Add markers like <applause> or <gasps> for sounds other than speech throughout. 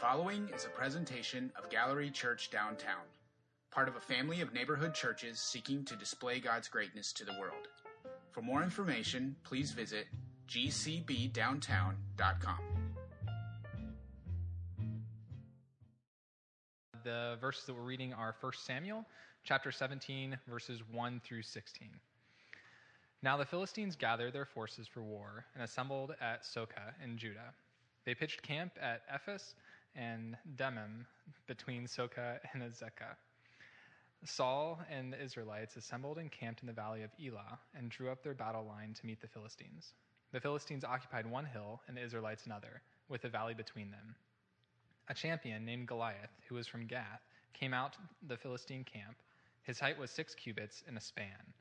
following is a presentation of Gallery Church Downtown, part of a family of neighborhood churches seeking to display God's greatness to the world. For more information, please visit gcbdowntown.com. The verses that we're reading are 1 Samuel chapter 17 verses 1 through 16. Now the Philistines gathered their forces for war and assembled at Socoh in Judah. They pitched camp at Ephes and Demim between Socoh and Azekah. Saul and the Israelites assembled and camped in the valley of Elah and drew up their battle line to meet the Philistines. The Philistines occupied one hill and the Israelites another, with a valley between them. A champion named Goliath, who was from Gath, came out to the Philistine camp. His height was six cubits and a span.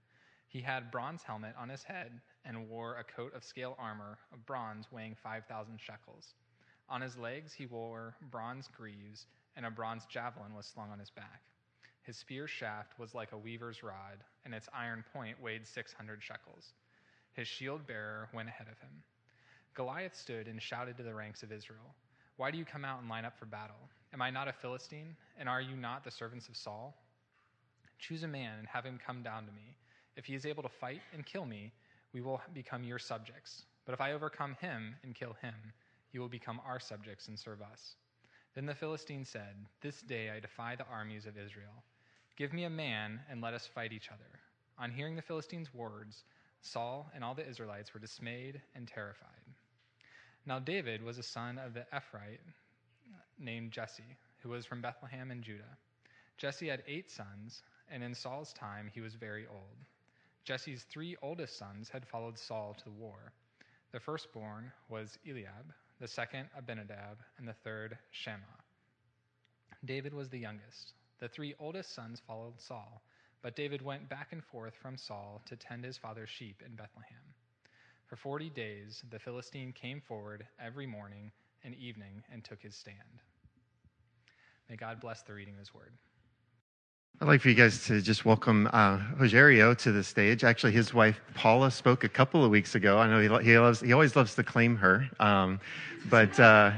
He had bronze helmet on his head and wore a coat of scale armor of bronze weighing 5,000 shekels. On his legs he wore bronze greaves, and a bronze javelin was slung on his back. His spear shaft was like a weaver's rod, and its iron point weighed 600 shekels. His shield bearer went ahead of him. Goliath stood and shouted to the ranks of Israel, Why do you come out and line up for battle? Am I not a Philistine, and are you not the servants of Saul? Choose a man and have him come down to me. If he is able to fight and kill me, we will become your subjects. But if I overcome him and kill him, you will become our subjects and serve us. Then the Philistine said, This day I defy the armies of Israel. Give me a man and let us fight each other. On hearing the Philistines' words, Saul and all the Israelites were dismayed and terrified. Now David was a son of the Ephrathite named Jesse, who was from Bethlehem in Judah. Jesse had eight sons, and in Saul's time he was very old. Jesse's three oldest sons had followed Saul to the war. The firstborn was Eliab, the second Abinadab, and the third Shammah. David was the youngest. The three oldest sons followed Saul, but David went back and forth from Saul to tend his father's sheep in Bethlehem. For forty days the Philistine came forward every morning and evening and took his stand. May God bless the reading of his word. I'd like for you guys to just welcome uh, Rogerio to the stage. Actually, his wife Paula spoke a couple of weeks ago. I know he, he loves he always loves to claim her, um, but uh,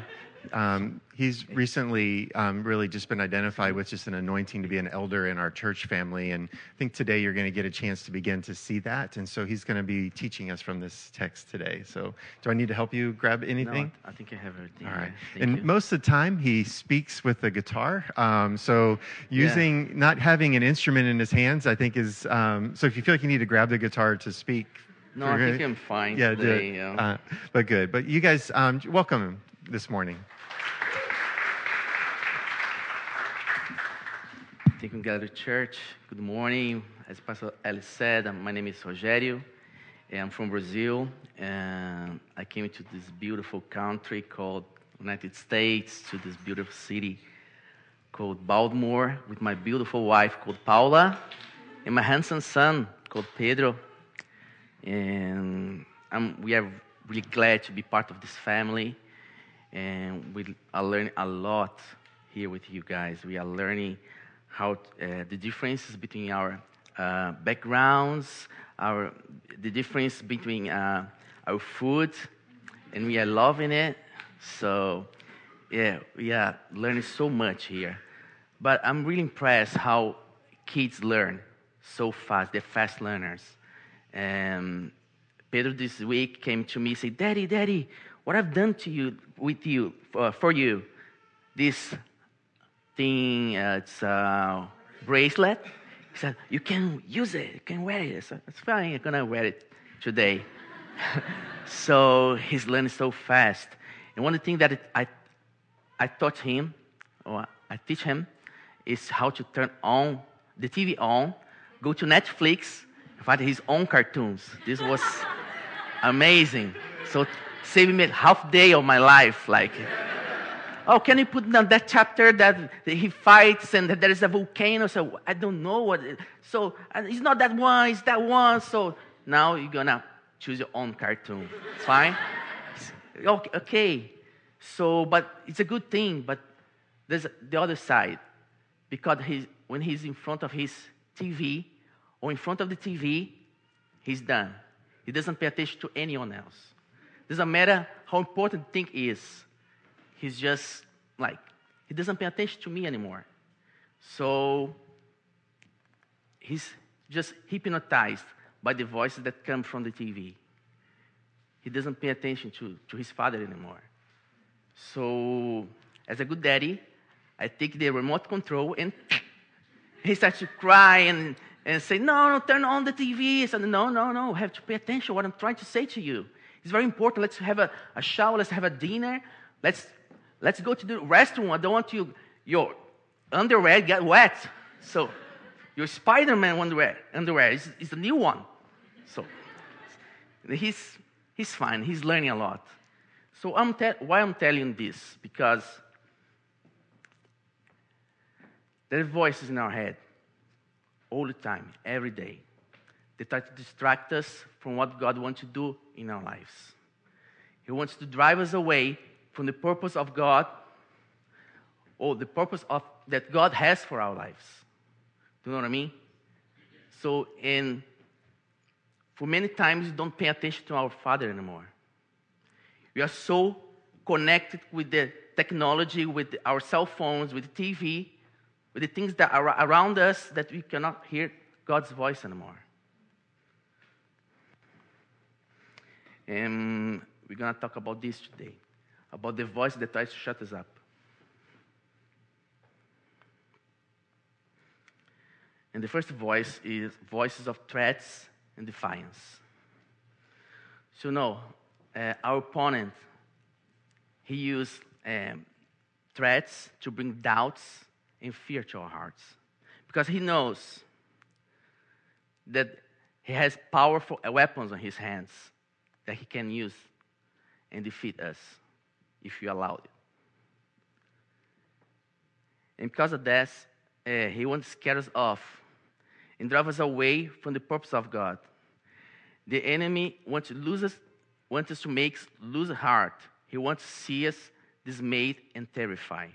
um, he's recently um, really just been identified with just an anointing to be an elder in our church family. And I think today you're going to get a chance to begin to see that. And so he's going to be teaching us from this text today. So do I need to help you grab anything? No, I think I have everything. All right. And you. most of the time he speaks with the guitar. Um, so using, not having an instrument in his hands, I think is, um, so if you feel like you need to grab the guitar to speak. no, I think I'm fine Yeah, today. yeah. Uh, but good. But you guys, um, welcome him this morning. Thank you, Gallery Church. Good morning. As Pastor Ellis said, um, my name is Rogério. I'm from Brazil, and I came to this beautiful country called United States, to this beautiful city called Baltimore, with my beautiful wife called Paula, and my handsome son called Pedro. And I'm, we are really glad to be part of this family, and we are learning a lot here with you guys. We are learning how uh, the differences between our uh, backgrounds, our the difference between uh, our food, and we are loving it. So, yeah, we are learning so much here. But I'm really impressed how kids learn so fast. They're fast learners. And Pedro this week came to me and said, Daddy, Daddy, what I've done to you, with you, for, for you, this thing, uh, it's a bracelet. He said, You can use it, you can wear it. I said, It's fine, I'm gonna wear it today. <laughs> so he's learning so fast. And one of the things that I, I taught him, or I teach him, is how to turn on the TV on, go to Netflix, find his own cartoons. This was <laughs> amazing. So saving me half day of my life, like oh, can you put down that chapter that he fights and that there is a volcano? So I don't know what. It, so and it's not that one, it's that one. So now you're gonna choose your own cartoon. Fine. <laughs> Okay, okay. So, but it's a good thing. But there's the other side, because he's, when he's in front of his TV or in front of the TV, he's done. He doesn't pay attention to anyone else. Doesn't matter how important the thing is he's just like, he doesn't pay attention to me anymore. So he's just hypnotized by the voices that come from the TV. He doesn't pay attention to, to his father anymore. So, as a good daddy, I take the remote control and <laughs> he starts to cry and, and say, No, no, turn on the TV. I said, No, no, no, have to pay attention what I'm trying to say to you. It's very important. Let's have a, a shower, let's have a dinner. Let's, let's go to the restroom. I don't want you, your underwear get wet. So, your Spider Man underwear, underwear is, is a new one. So, he's, he's fine. He's learning a lot. So, I'm te- why I'm telling this? Because there are voices in our head all the time, every day. They try to distract us from what God wants to do in our lives. He wants to drive us away from the purpose of God or the purpose of, that God has for our lives. Do you know what I mean? So, in, for many times, we don't pay attention to our Father anymore. We are so connected with the technology, with our cell phones, with the TV, with the things that are around us that we cannot hear God's voice anymore. And we're going to talk about this today about the voice that tries to shut us up. And the first voice is voices of threats and defiance. So, no, uh, our opponent, he used um, threats to bring doubts and fear to our hearts. Because he knows that he has powerful weapons on his hands that he can use and defeat us if you allow it. And because of that, uh, he wants to scare us off and drive us away from the purpose of God. The enemy wants to lose us, wants us to make us lose heart. He wants to see us dismayed and terrified.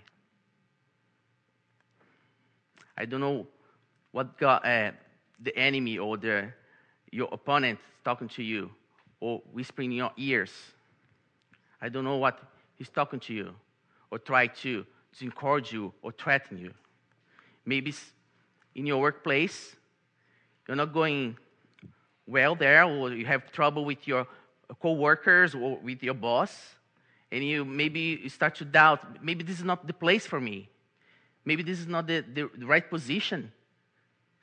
I don't know what God, uh, the enemy or the, your opponent is talking to you or whispering in your ears. I don't know what he's talking to you or try to, to encourage you or threaten you. Maybe in your workplace, you're not going well there, or you have trouble with your co-workers or with your boss, and you maybe you start to doubt, maybe this is not the place for me. Maybe this is not the, the, the right position.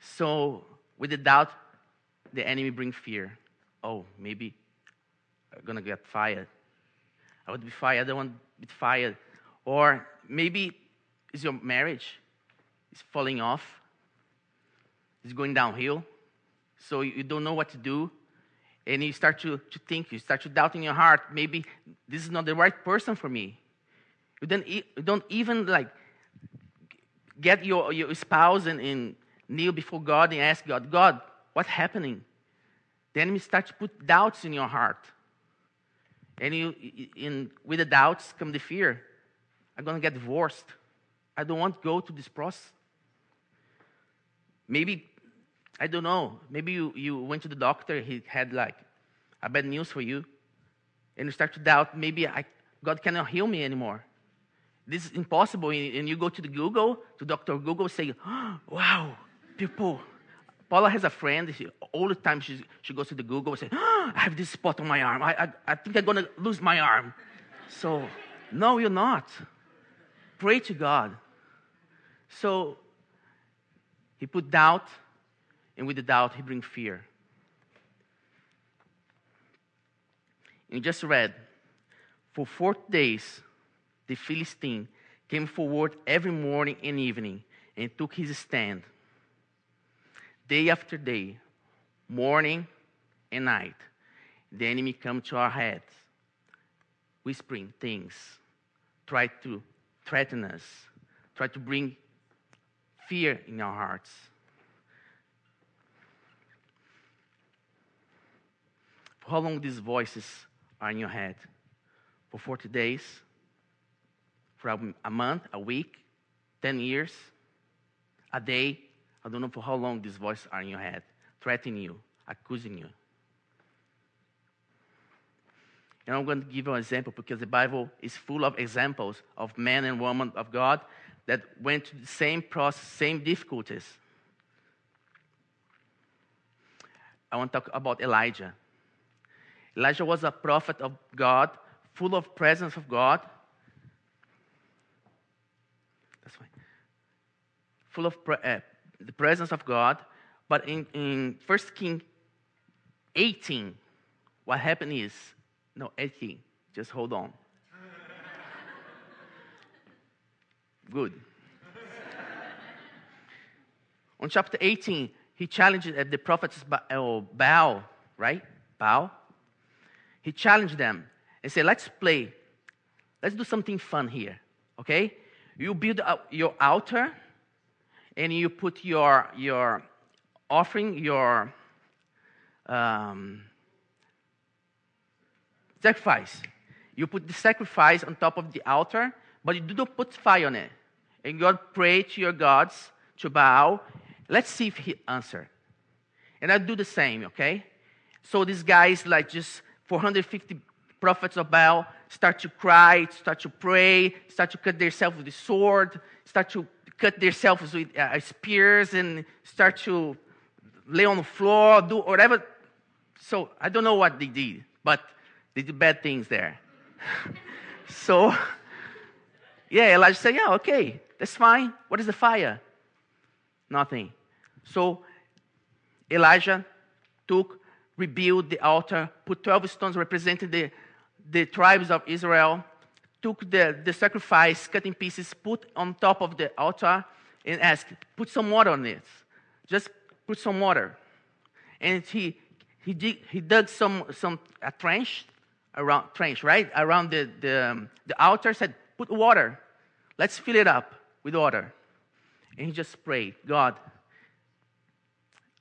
So with the doubt, the enemy brings fear. Oh, maybe I'm gonna get fired. I would be fired. I don't want to be fired. Or maybe is your marriage is falling off. It's going downhill. So you don't know what to do. And you start to, to think, you start to doubt in your heart, maybe this is not the right person for me. You don't, you don't even like get your, your spouse and, and kneel before God and ask God, God, what's happening? The enemy starts to put doubts in your heart. And you, in, with the doubts come the fear. I'm going to get divorced. I don't want to go to this process. Maybe, I don't know, maybe you, you went to the doctor, he had like a bad news for you, and you start to doubt, maybe I, God cannot heal me anymore. This is impossible. And you go to the Google, to Dr. Google, say, oh, <gasps> wow, people. Paula has a friend, she, all the time she, she goes to the Google and says, oh, ah, I have this spot on my arm. I, I, I think I'm going to lose my arm. So, no, you're not. Pray to God. So, he put doubt, and with the doubt, he brings fear. And you just read, for 40 days, the Philistine came forward every morning and evening and took his stand. Day after day, morning and night, the enemy come to our heads, whispering things, try to threaten us, try to bring fear in our hearts. For how long these voices are in your head? For 40 days? For a month, a week, 10 years, a day? I don't know for how long these voices are in your head, threatening you, accusing you. And I'm going to give you an example because the Bible is full of examples of men and women of God that went through the same process, same difficulties. I want to talk about Elijah. Elijah was a prophet of God, full of presence of God. That's fine. Full of pre- uh, the presence of God. But in, in 1 King 18, what happened is, no, 18, just hold on. Good. On chapter 18, he challenged uh, the prophets uh, Baal, right? Baal. He challenged them and said, Let's play. Let's do something fun here, okay? You build up your altar and you put your, your offering, your um, sacrifice. You put the sacrifice on top of the altar, but you do not put fire on it. And God pray to your gods, to Baal. Let's see if he answer. And I do the same, okay? So these guys, like just 450 prophets of Baal, start to cry, start to pray, start to cut themselves with the sword, start to cut themselves with uh, spears, and start to lay on the floor, do whatever. So I don't know what they did, but they did bad things there. <laughs> so, yeah, Elijah said, Yeah, okay, that's fine. What is the fire? Nothing. So Elijah took, rebuilt the altar, put 12 stones representing the, the tribes of Israel, took the, the sacrifice, cut in pieces, put on top of the altar, and asked, Put some water on it. Just put some water. And he, he, dig, he dug some, some a trench, around, trench, right? Around the, the, um, the altar, said, Put water. Let's fill it up with water. And he just prayed, God,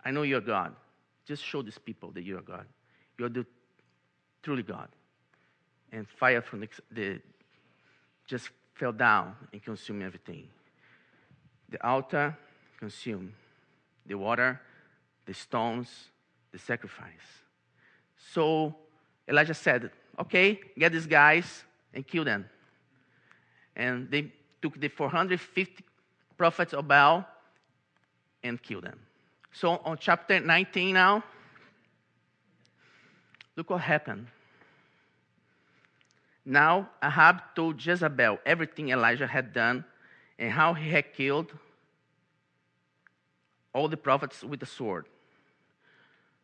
I know you're God. Just show these people that you're God. You're the truly God. And fire from the, the just fell down and consumed everything. The altar consumed the water, the stones, the sacrifice. So Elijah said, Okay, get these guys and kill them. And they took the 450 prophets of Baal and killed them. So on chapter 19 now, look what happened. Now Ahab told Jezebel everything Elijah had done and how he had killed all the prophets with the sword.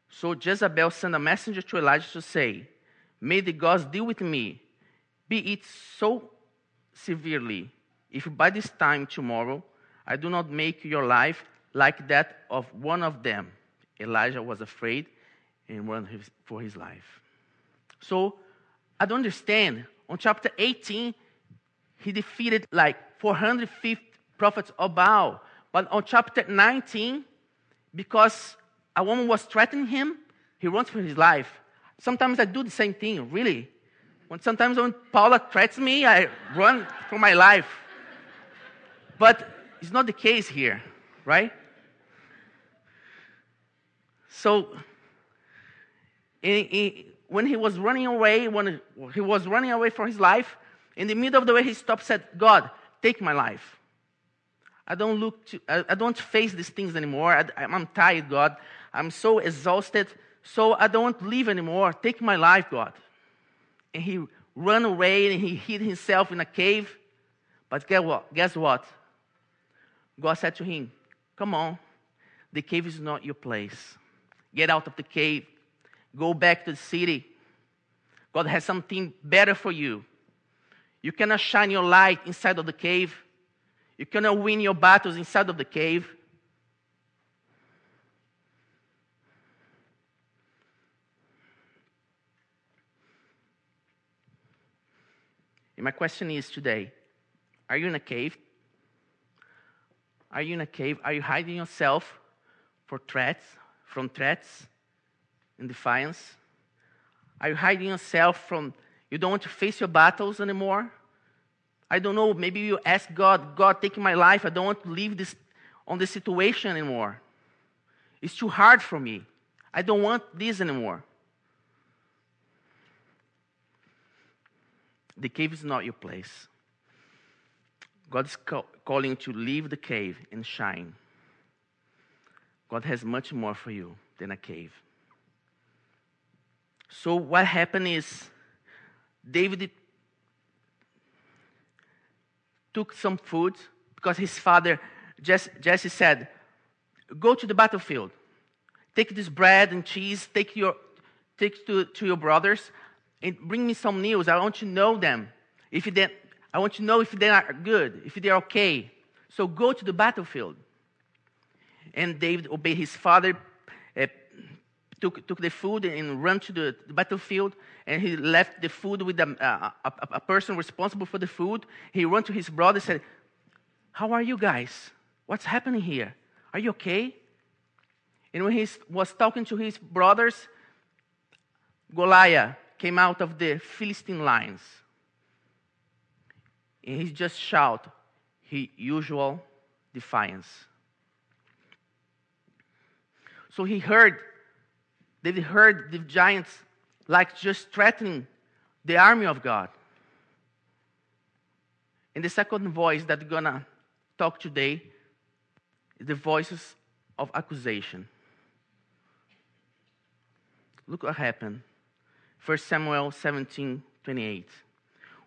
So Jezebel sent a messenger to Elijah to say, May the gods deal with me, be it so severely, if by this time tomorrow I do not make your life like that of one of them. Elijah was afraid and ran for his life. So I don't understand. On chapter 18, he defeated like 450 prophets of Baal. But on chapter 19, because a woman was threatening him, he runs for his life. Sometimes I do the same thing, really. When sometimes when Paula threatens me, I run for my life. But it's not the case here, right? So, in, in, when he was running away, when he was running away for his life, in the middle of the way, he stopped, said, "God, take my life. I don't look to, I, don't face these things anymore. I, I'm tired, God. I'm so exhausted. So I don't live anymore. Take my life, God." And he ran away and he hid himself in a cave. But guess what? Guess what? God said to him, Come on, the cave is not your place. Get out of the cave. Go back to the city. God has something better for you. You cannot shine your light inside of the cave. You cannot win your battles inside of the cave. And my question is today are you in a cave? Are you in a cave? Are you hiding yourself for threats, from threats and defiance? Are you hiding yourself from, you don't want to face your battles anymore? I don't know, maybe you ask God, God, take my life. I don't want to leave this on this situation anymore. It's too hard for me. I don't want this anymore. The cave is not your place. God is call, calling you to leave the cave and shine. God has much more for you than a cave. So, what happened is David took some food because his father, Jesse, said, Go to the battlefield. Take this bread and cheese, take, your, take to, to your brothers, and bring me some news. I want to know them. If they, I want to know if they are good, if they're okay. So go to the battlefield. And David obeyed his father, took, took the food and ran to the, battlefield. And he left the food with um, a, a, a, a person responsible for the food. He ran to his brother and said, How are you guys? What's happening here? Are you okay? And when he was talking to his brothers, Goliath came out of the Philistine lines. And he just shout his usual defiance. So he heard, David heard the giants like just threatening the army of God. And the second voice that we're gonna talk today is the voices of accusation. Look what happened. 1 Samuel 17 28.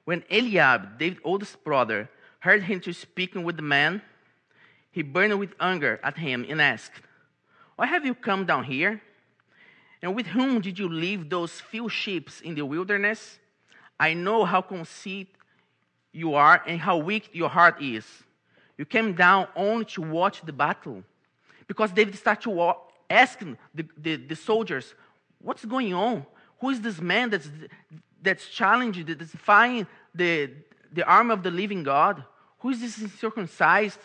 When Eliab, David's oldest brother, heard him to speaking with the man, he burned with anger at him and asked, Why have you come down here? And with whom did you leave those few sheep in the wilderness? I know how conceited you are and how weak your heart is. You came down only to watch the battle. Because David started to ask the, the, the soldiers, What's going on? Who is this man that's, that's challenging, that's defying the, the arm of the living God? Who is this circumcised?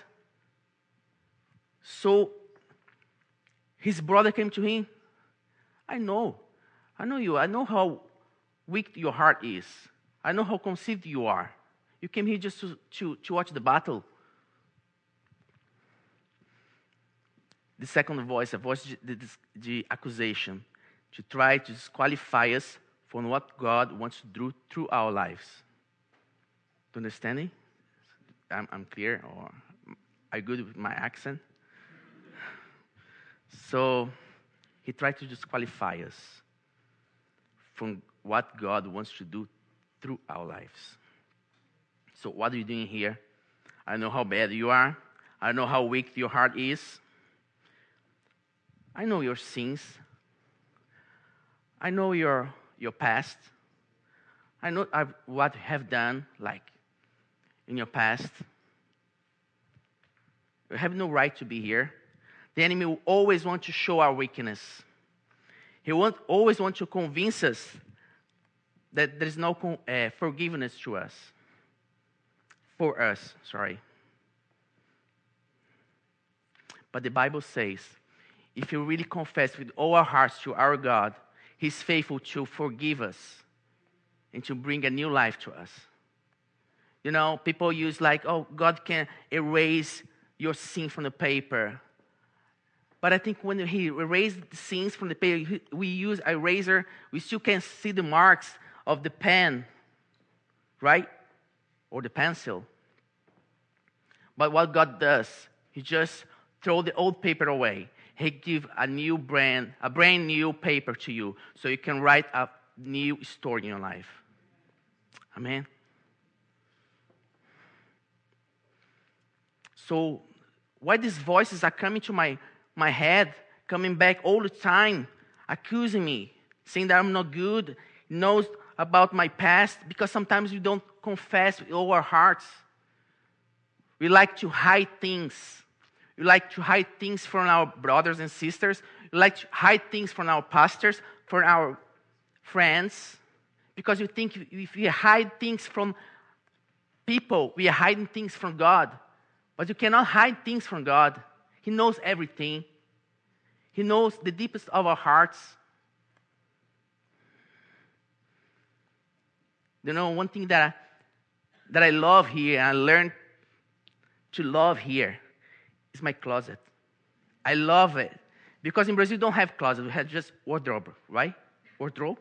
So his brother came to him. I know. I know you. I know how weak your heart is. I know how conceived you are. You came here just to, to, to watch the battle. The second voice, a voice, the, the accusation to try to disqualify us from what God wants to do through our lives. Do you understand I'm, I'm clear, or you good with my accent? So he tried to disqualify us from what God wants to do through our lives. So, what are you doing here? I know how bad you are. I know how weak your heart is. I know your sins. I know your, your past. I know I've, what you have done, like in your past. You have no right to be here. The enemy will always want to show our weakness. He will always want to convince us that there is no uh, forgiveness to us. For us, sorry. But the Bible says if you really confess with all our hearts to our God, He's faithful to forgive us and to bring a new life to us. You know, people use like, oh, God can erase your sin from the paper. But I think when He erased the sins from the paper, we use a razor, we still can see the marks of the pen, right? Or the pencil. But what God does, He just throw the old paper away he give a new brand, a brand new paper to you so you can write a new story in your life. Amen. So why these voices are coming to my, my head, coming back all the time, accusing me, saying that I'm not good, knows about my past, because sometimes we don't confess with all our hearts. We like to hide things. We like to hide things from our brothers and sisters. We like to hide things from our pastors, from our friends, because we think if we hide things from people, we are hiding things from God. But you cannot hide things from God. He knows everything. He knows the deepest of our hearts. You know, one thing that I, that I love here, and I learned to love here, is my closet. I love it. Because in Brazil, we don't have closet, we have just wardrobe, right? Wardrobe?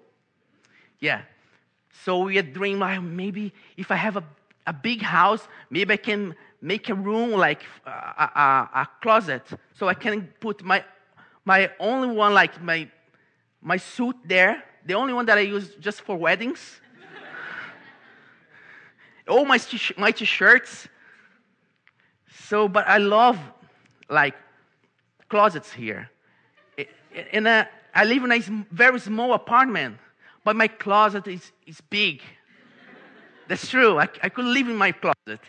Yeah. So we dream like maybe if I have a, a big house, maybe I can make a room like a, a, a closet, so I can put my my only one like my my suit there, the only one that I use just for weddings. <laughs> All my my t-shirts. So, but I love like closets here. In a, uh, I live in a very small apartment, but my closet is, is big. That's true. I, I could live in my closet.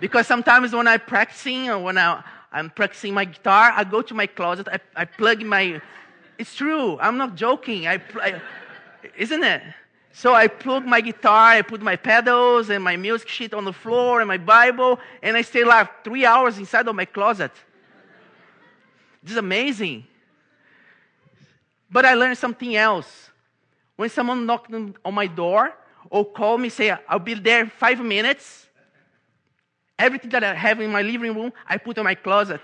Because sometimes when I'm practicing or when I, I'm practicing my guitar, I go to my closet, I, I plug my. It's true. I'm not joking. I, I, isn't it? So I plug my guitar, I put my pedals and my music sheet on the floor and my Bible, and I stay like three hours inside of my closet. This is amazing. But I learned something else. When someone knocked on my door or called me, say, I'll be there in five minutes, everything that I have in my living room, I put in my closet.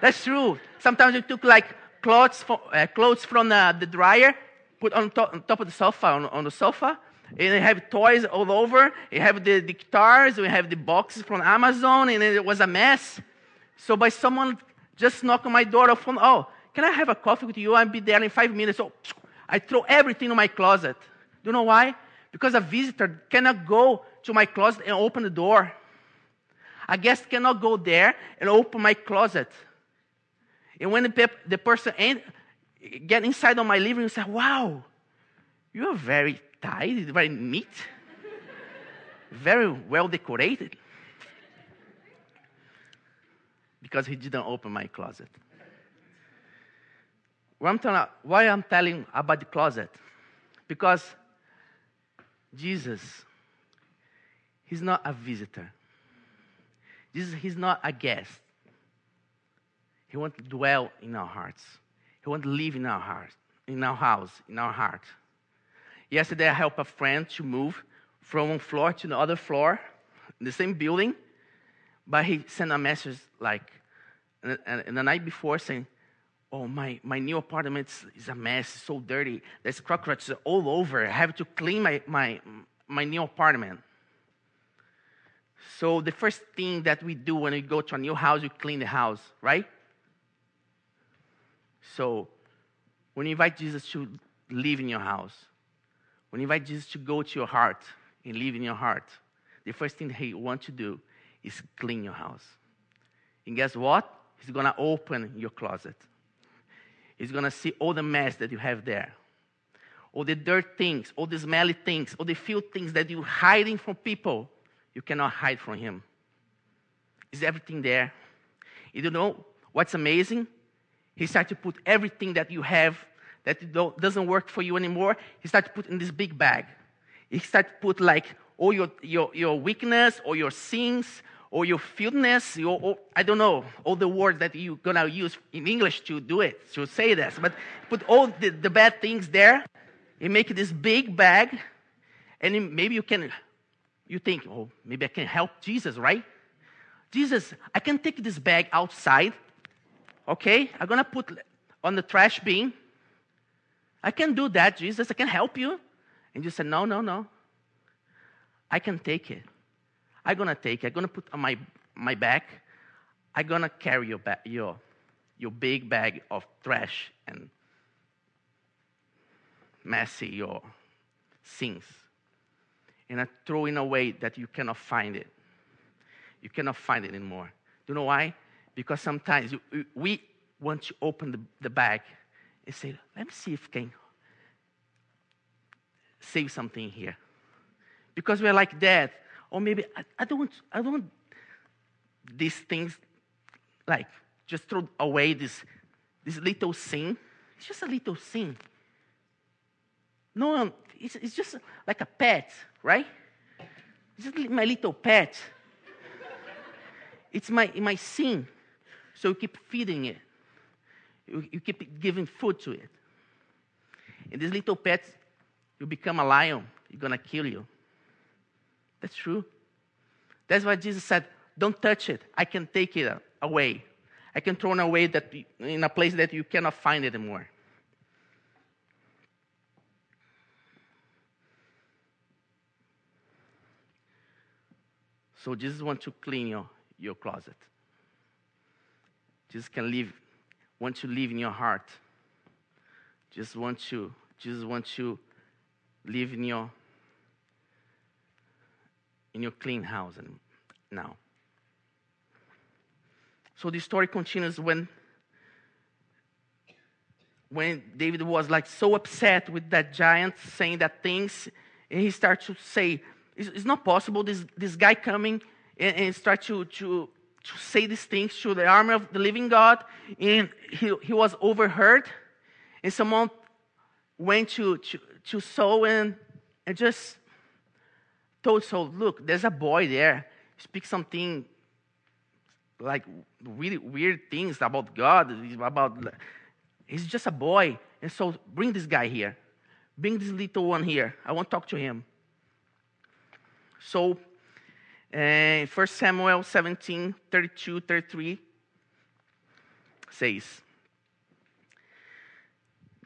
That's true. Sometimes I took like clothes, for, uh, clothes from the, the, dryer, put on, to- on, top of the sofa, on, on, the sofa, and I have toys all over. I have the, the guitars, we have the boxes from Amazon, and it was a mess. So by someone just knock on my door, phone, oh, can I have a coffee with you? I'll be there in five minutes. So I throw everything in my closet. Do you know why? Because a visitor cannot go to my closet and open the door. A guest cannot go there and open my closet. And when the, pep- the person en- get inside of my living room, say, "Wow, you are very tidy, very neat, very well decorated." Because he didn't open my closet. I'm telling, why I'm telling about the closet? Because Jesus, he's not a visitor. He's not a guest. He wants to dwell in our hearts. He wants to live in our heart, in our house, in our heart. Yesterday, I helped a friend to move from one floor to the other floor in the same building, but he sent a message like, and, and the night before saying, Oh, my, my new apartment is a mess, it's so dirty. There's cockroaches all over. I have to clean my, my, my new apartment. So, the first thing that we do when we go to a new house, we clean the house, right? So, when you invite Jesus to live in your house, when you invite Jesus to go to your heart and live in your heart, the first thing that He wants to do is clean your house. And guess what? He's to open your closet. He's to see all the mess that you have there. All the dirt things, all the smelly things, all the filth things that you're hiding from people, you cannot hide from Him. Is everything there? You know what's amazing? He started to put everything that you have that doesn't work for you anymore, he started to put in this big bag. He started to put like all your, your, your weakness or your sins or your filthiness, your, or, I don't know, all the words that you're gonna use in English to do it, to say this, but put all the, the bad things there and make this big bag, and maybe you can, you think, oh, maybe I can help Jesus, right? Jesus, I can take this bag outside, okay? I'm gonna put on the trash bin. I can do that, Jesus, I can help you. And you said, no, no, no. I can take it. I'm gonna take it. I'm gonna put on my my back. I'm gonna carry your ba- your your big bag of trash and messy your sins, and throw in a way that you cannot find it. You cannot find it anymore. Do you know why? Because sometimes you, we want to open the, the bag and say, "Let me see if I can save something here," because we're like that or maybe I, I don't I don't these things like just throw away this, this little sin. It's just a little sin. No, it's, it's just like a pet, right? It's just my little pet. It's my, my sin. So you keep feeding it. You, you keep giving food to it. And this little pet, you become a lion, you're going to kill you. That's true. That's why Jesus said, Don't touch it. I can take it away. I can throw it away that, in a place that you cannot find it anymore. So Jesus wants to clean your, your closet. Jesus can live, want to live in your heart. Jesus want to, Jesus want to live in your in your clean house and now. So the story continues when when David was like so upset with that giant saying that things, and he starts to say, it's, it's not possible, this, this guy coming and, and start to, to, to say these things to the army of the living God, and he, he was overheard, and someone went to, to, to Saul and, and just told Saul, look, there's a boy there, speak something like really weird things about God, about He's just a boy. And so bring this guy here. Bring this little one here. I want to talk to him. So, uh, 1 Samuel 17 32 33 says,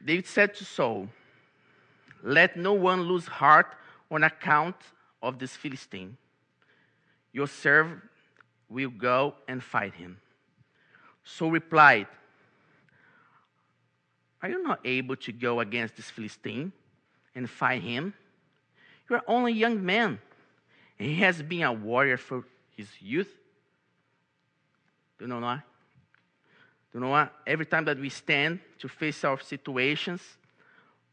David said to Saul, Let no one lose heart on account of this Philistine. Your servant will go and fight him. Saul replied, are you not able to go against this Philistine and fight him? You are only a young man, he has been a warrior for his youth. Do you know why? Do you know what? Every time that we stand to face our situations,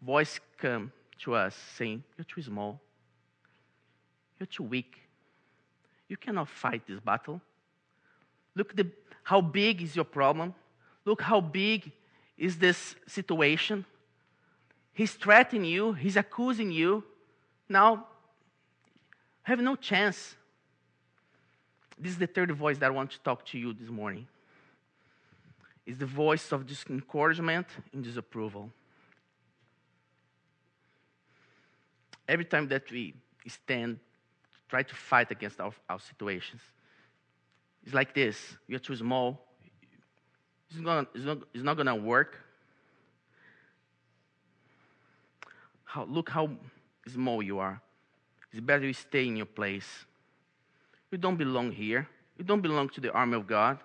voice come to us saying, You're too small. You're too weak. You cannot fight this battle. Look the, how big is your problem. Look how big is this situation. He's threatening you, he's accusing you. Now, have no chance. This is the third voice that I want to talk to you this morning. It's the voice of discouragement and disapproval. Every time that we stand, try to fight against our, our situations, it's like this: you're too small, it's, gonna, it's not, it's not going to work. How, look how small you are. It's better you stay in your place. You don't belong here. You don't belong to the army of God.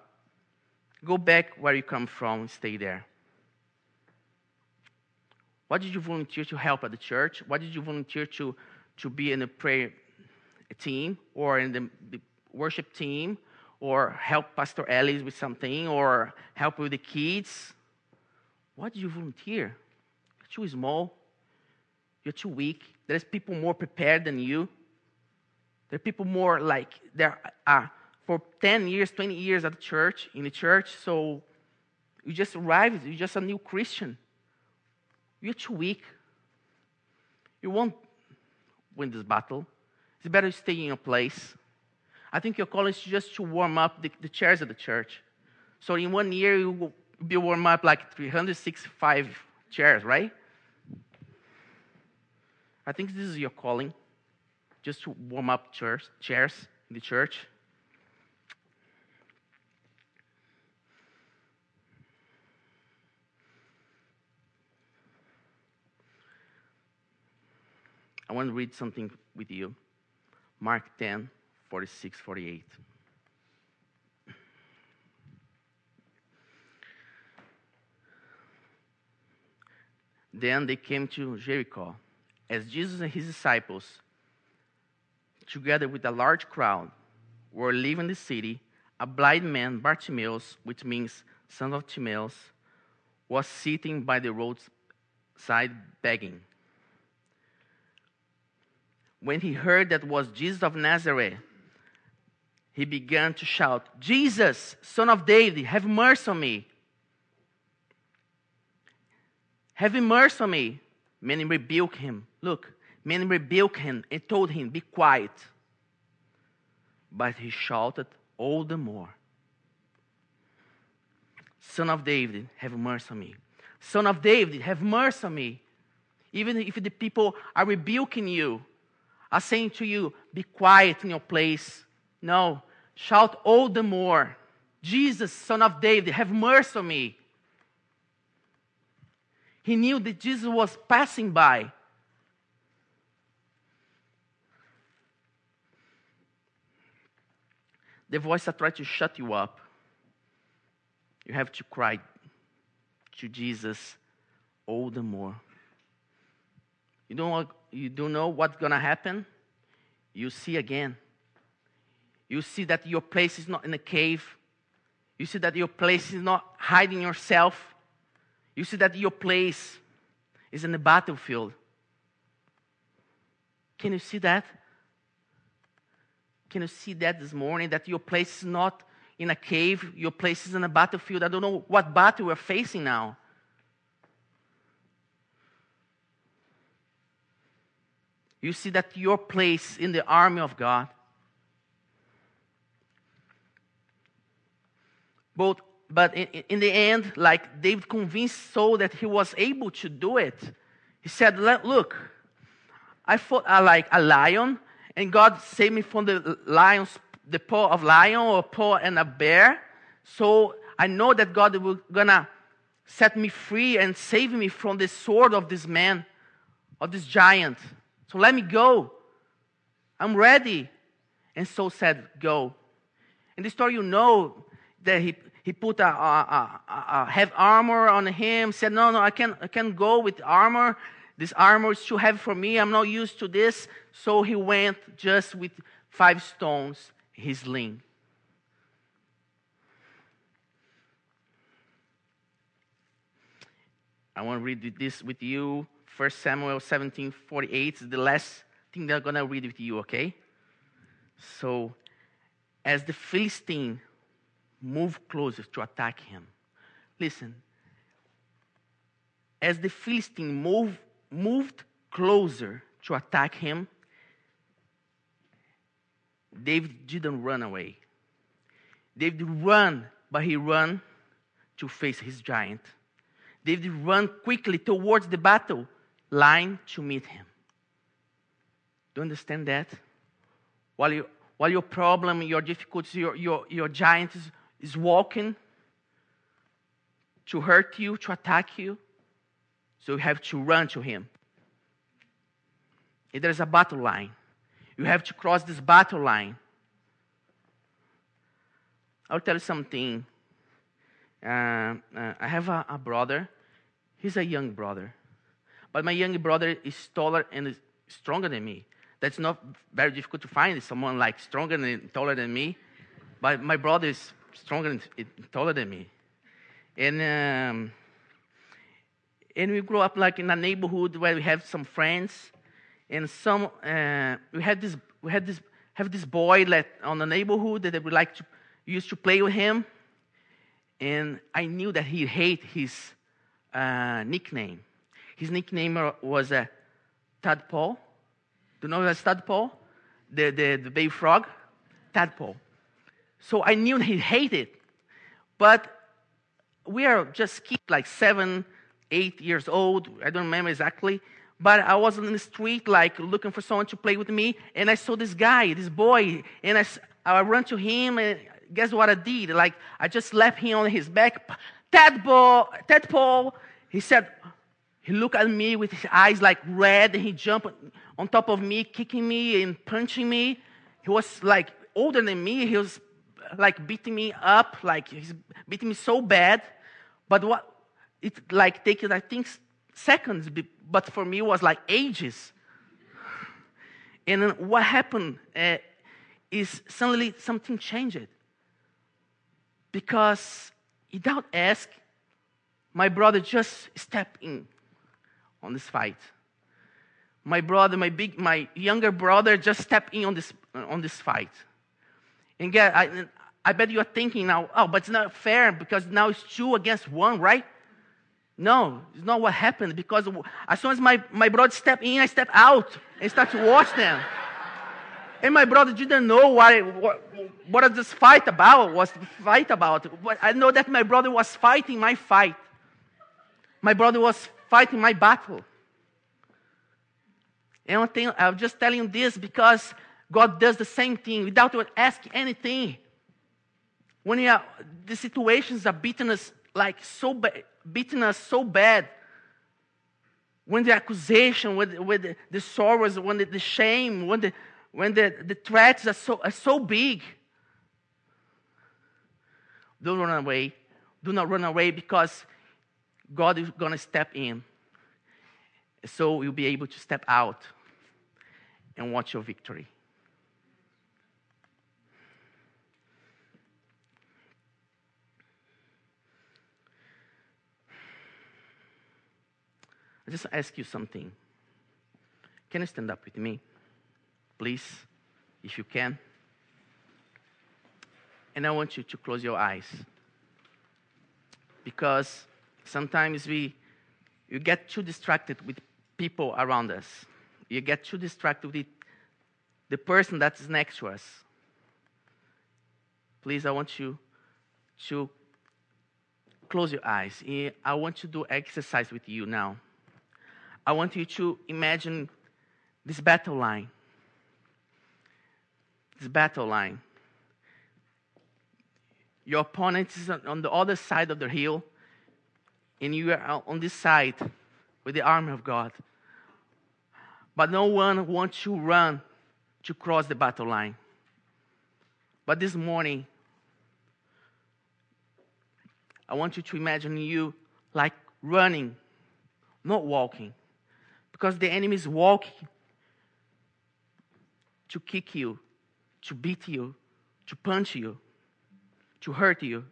Go back where you come from and stay there. Why did you volunteer to help at the church? Why did you volunteer to, to be in a prayer team or in the, the worship team or help Pastor Ellis with something, or help with the kids. Why did you volunteer? You're too small. You're too weak. There's people more prepared than you. There are people more like there are ah, for 10 years, 20 years at the church, in the church, so you just arrived, you're just a new Christian. You're too weak. You won't win this battle. It's better to stay in your place. I think your calling is just to warm up the, the chairs of the church. So in one year, you will be warm up like 365 chairs, right? I think this is your calling, just to warm up chairs, chairs in the church. I want to read something with you. Mark 10, 46, 48. Then they came to Jericho. As Jesus and his disciples, together with a large crowd, were leaving the city, a blind man, Bartimaeus, which means son of Timaeus, was sitting by the roadside begging. When he heard that was Jesus of Nazareth, he began to shout, Jesus, son of David, have mercy on me. Have mercy on me. Many rebuked him. Look, many rebuked him and told him, Be quiet. But he shouted all the more, Son of David, have mercy on me. Son of David, have mercy on me. Even if the people are rebuking you, are saying to you, Be quiet in your place no, shout all the more Jesus, son of David, have mercy on me. He knew that Jesus was passing by. the voice that tried to shut you up, you have to cry to Jesus all the more. You don't, you don't know what's going to happen? You see again. You see that your place is not in a cave. You see that your place is not hiding yourself. You see that your place is in the battlefield. Can you see that? Can you see that this morning? That your place is not in a cave, your place is in a battlefield. I don't know what battle we're facing now. You see that your place in the army of God. But, but in, in the end, like David convinced Saul that he was able to do it. He said, Look, I fought uh, like a lion, and God saved me from the lion's the paw of lion or paw and a bear. So I know that God will gonna set me free and save me from the sword of this man, of this giant. So let me go. I'm ready. And Saul said, Go. In the story, you know that he, he put a, a, a, a heavy armor on him, said, No, no, I can't, I can't go with armor. This armor is too heavy for me. I'm not used to this. So he went just with five stones, his sling. I want to read this with you. 1 Samuel 17 48 is the last thing that I'm going to read with you, okay? So, as the Philistine moved closer to attack him, listen, as the Philistine moved moved closer to attack him, David didn't run away. David ran, but he ran to face his giant. David ran quickly towards the battle line to meet him. Do you understand that? While, you, while your problem, your difficulties, your, your, your giant is, is walking to hurt you, to attack you, so you have to run to him. If there's a battle line, you have to cross this battle line. I'll tell you something. Uh, uh, I have a, a, brother. He's a young brother. But my young brother is taller and stronger than me. That's not very difficult to find someone like stronger and taller than me. But my brother is stronger and taller than me. And um, and we grew up like in a neighborhood where we have some friends, and some uh, we had this we had this have this boy that on the neighborhood that we like to used to play with him, and I knew that he hate his uh, nickname. His nickname was uh, Tadpole. Do you know that's Tadpole? The, the, the baby frog? Tadpole. So I knew he hated. But we are just kids, like seven, eight years old. I don't remember exactly. But I was in the street, like looking for someone to play with me, and I saw this guy, this boy, and I, I ran to him, and guess what I did? Like, I just slapped him on his back. Tadpole, Tadpole. He said, he looked at me with his eyes like red, and he jumped on top of me, kicking me and punching me. He was like older than me. He was like beating me up, like he's beating me so bad. But what it like taking I think seconds, but for me was like ages. And what happened uh, is suddenly something changed. Because without ask, my brother just stepped in on this fight. My brother, my big, my younger brother, just stepped in on this on this fight. And I, I bet you are thinking now, oh, but it's not fair because now it's two against one, right? No, it's not what happened because as soon as my, my brother stepped in, I stepped out and started to watch them. And my brother didn't know what, what, what this fight about was fight about. But I know that my brother was fighting my fight. My brother was fighting my battle. And thing, I'm just telling you this because God does the same thing without asking anything. When are, the situations are beating us like so bad, beating us so bad, when the accusation, when, when the, the sorrows, when the, the, shame, when the when the, the threats are so, are so big, Don't run away. Do not run away because God is going to step in. So you'll be able to step out and watch your victory. I just ask you something. Can you stand up with me? Please, if you can. And I want you to close your eyes. Because sometimes we you get too distracted with people around us. You get too distracted with the person that is next to us. Please, I want you to close your eyes. I want to do exercise with you now. I want you to imagine this battle line. This battle line. Your opponent is on the other side of the hill, and you are on this side with the army of God. But no one wants to run to cross the battle line. But this morning, I want you to imagine you like running, not walking because the enemy is walking to kick you, to beat you, to punch you, to hurt you.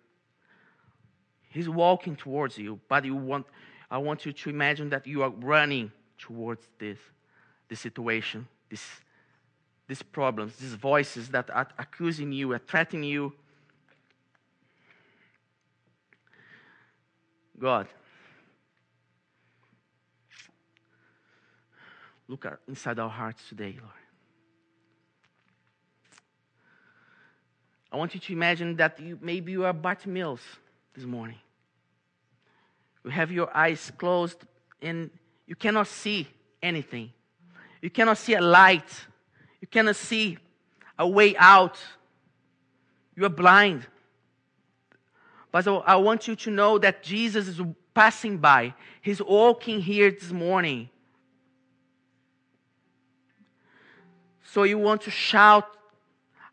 He's walking towards you, but you want, I want you to imagine that you are running towards this, this situation, this, these problems, these voices that are accusing you, are threatening you. God, Look inside our hearts today, Lord. I want you to imagine that you, maybe you are Bartimaeus this morning. You have your eyes closed and you cannot see anything. You cannot see a light. You cannot see a way out. You are blind. But I want you to know that Jesus is passing by. He's walking here this morning. So you want to shout.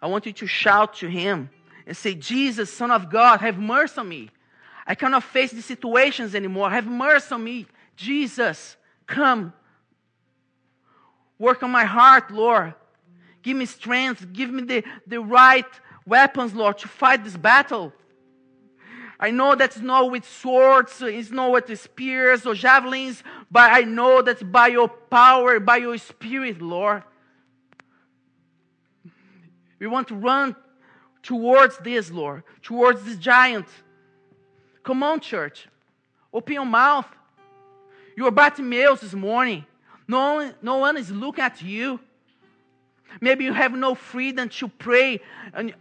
I want you to shout to him and say, Jesus, Son of God, have mercy on me. I cannot face these situations anymore. Have mercy on me. Jesus, come. Work on my heart, Lord. Give me strength. Give me the, the right weapons, Lord, to fight this battle. I know that's not with swords, it's not with spears or javelins, but I know that's by your power, by your spirit, Lord. We want to run towards this, Lord, towards this giant. Come on, church. Open your mouth. You are Bartimaeus this morning. No one, no one is looking at you. Maybe you have no freedom to pray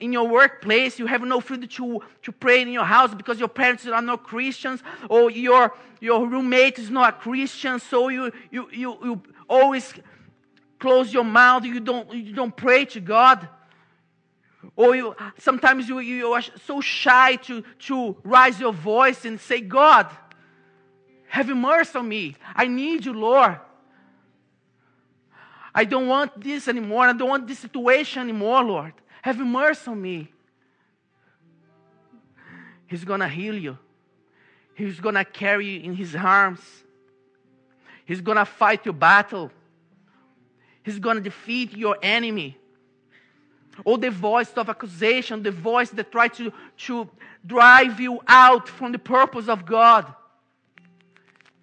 in your workplace. You have no freedom to, to pray in your house because your parents are not Christians or your, your roommate is not a Christian. So you, you, you, you always close your mouth. You don't, you don't pray to God. Or you, sometimes you, you are so shy to, to raise your voice and say, God, have mercy on me. I need you, Lord. I don't want this anymore. I don't want this situation anymore, Lord. Have mercy on me. He's going to heal you. He's going to carry you in his arms. He's going to fight your battle. He's going to defeat your enemy or the voice of accusation, the voice that tries to, to drive you out from the purpose of God.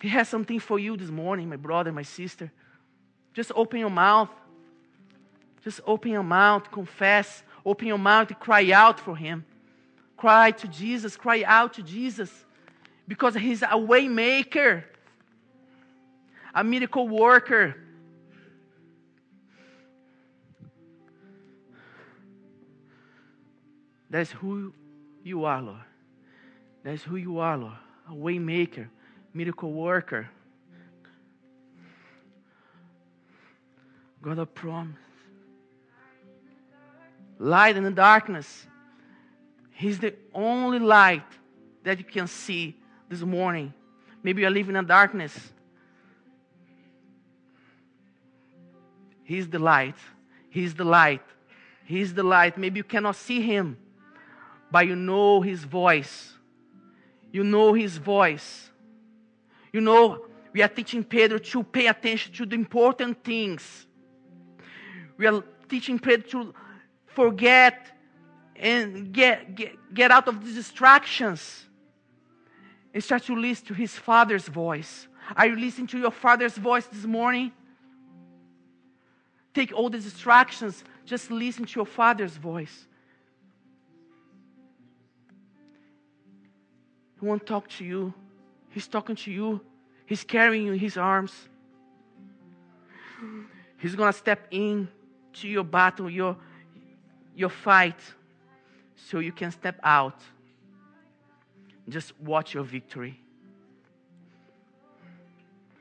He has something for you this morning, my brother, my sister. Just open your mouth. Just open your mouth, confess. Open your mouth cry out for Him. Cry to Jesus, cry out to Jesus. Because He's a waymaker, a miracle worker. That's who you are, Lord. That's who you are, Lord. A waymaker, miracle worker. God of promise. Light in the darkness. He's the only light that you can see this morning. Maybe you're living in darkness. He's the light. He's the light. He's the light. Maybe you cannot see him but you know His voice. You know His voice. You know, we are teaching Pedro to pay attention to the important things. We are teaching Pedro to forget and get, get, get out of the distractions and start to listen to his father's voice. Are you listening to your father's voice this morning? Take all the distractions, just listen to your father's voice. He won't talk to you. He's talking to you. He's carrying you in his arms. He's to step in to your battle, your, your fight, so you can step out. Just watch your victory.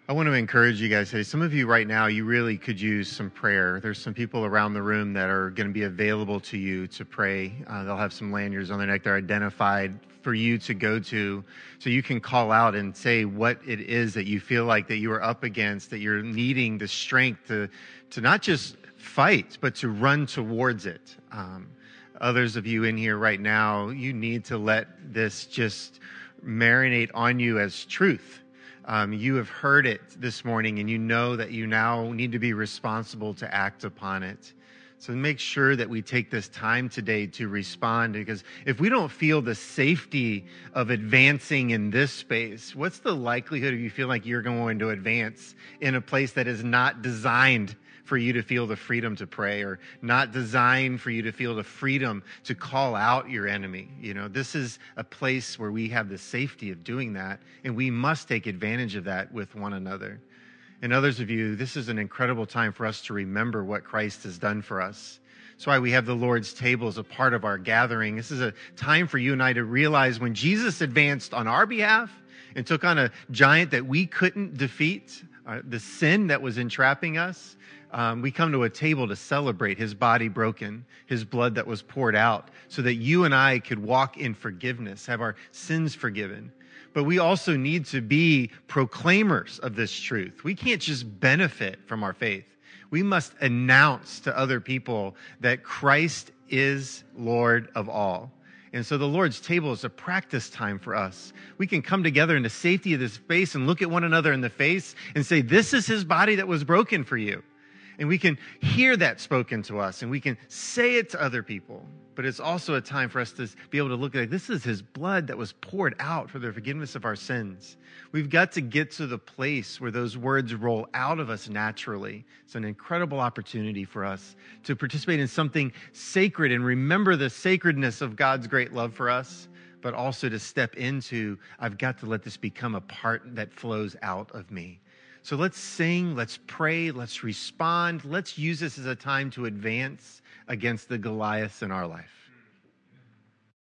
I want to encourage you guys today. Some of you right now, you really could use some prayer. There's some people around the room that are going to be available to you to pray. Uh, they'll have some lanyards on their neck. They're identified for you to go to so you can call out and say what it is that you feel like that you are up against, that you're needing the strength to, to not just fight, but to run towards it. Um, others of you in here right now, you need to let this just marinate on you as truth um, you have heard it this morning and you know that you now need to be responsible to act upon it. So make sure that we take this time today to respond because if we don't feel the safety of advancing in this space, what's the likelihood of you feeling like you're going to advance in a place that is not designed for you to feel the freedom to pray or not designed for you to feel the freedom to call out your enemy. You know, this is a place where we have the safety of doing that, and we must take advantage of that with one another. And others of you, this is an incredible time for us to remember what Christ has done for us. That's why we have the Lord's table as a part of our gathering. This is a time for you and I to realize when Jesus advanced on our behalf and took on a giant that we couldn't defeat, uh, the sin that was entrapping us, um, we come to a table to celebrate his body broken, his blood that was poured out, so that you and I could walk in forgiveness, have our sins forgiven. But we also need to be proclaimers of this truth. We can't just benefit from our faith. We must announce to other people that Christ is Lord of all. And so the Lord's table is a practice time for us. We can come together in the safety of this space and look at one another in the face and say, This is his body that was broken for you. And we can hear that spoken to us and we can say it to other people. But it's also a time for us to be able to look at this is his blood that was poured out for the forgiveness of our sins. We've got to get to the place where those words roll out of us naturally. It's an incredible opportunity for us to participate in something sacred and remember the sacredness of God's great love for us, but also to step into, I've got to let this become a part that flows out of me. So let's sing, let's pray, let's respond. Let's use this as a time to advance against the Goliaths in our life.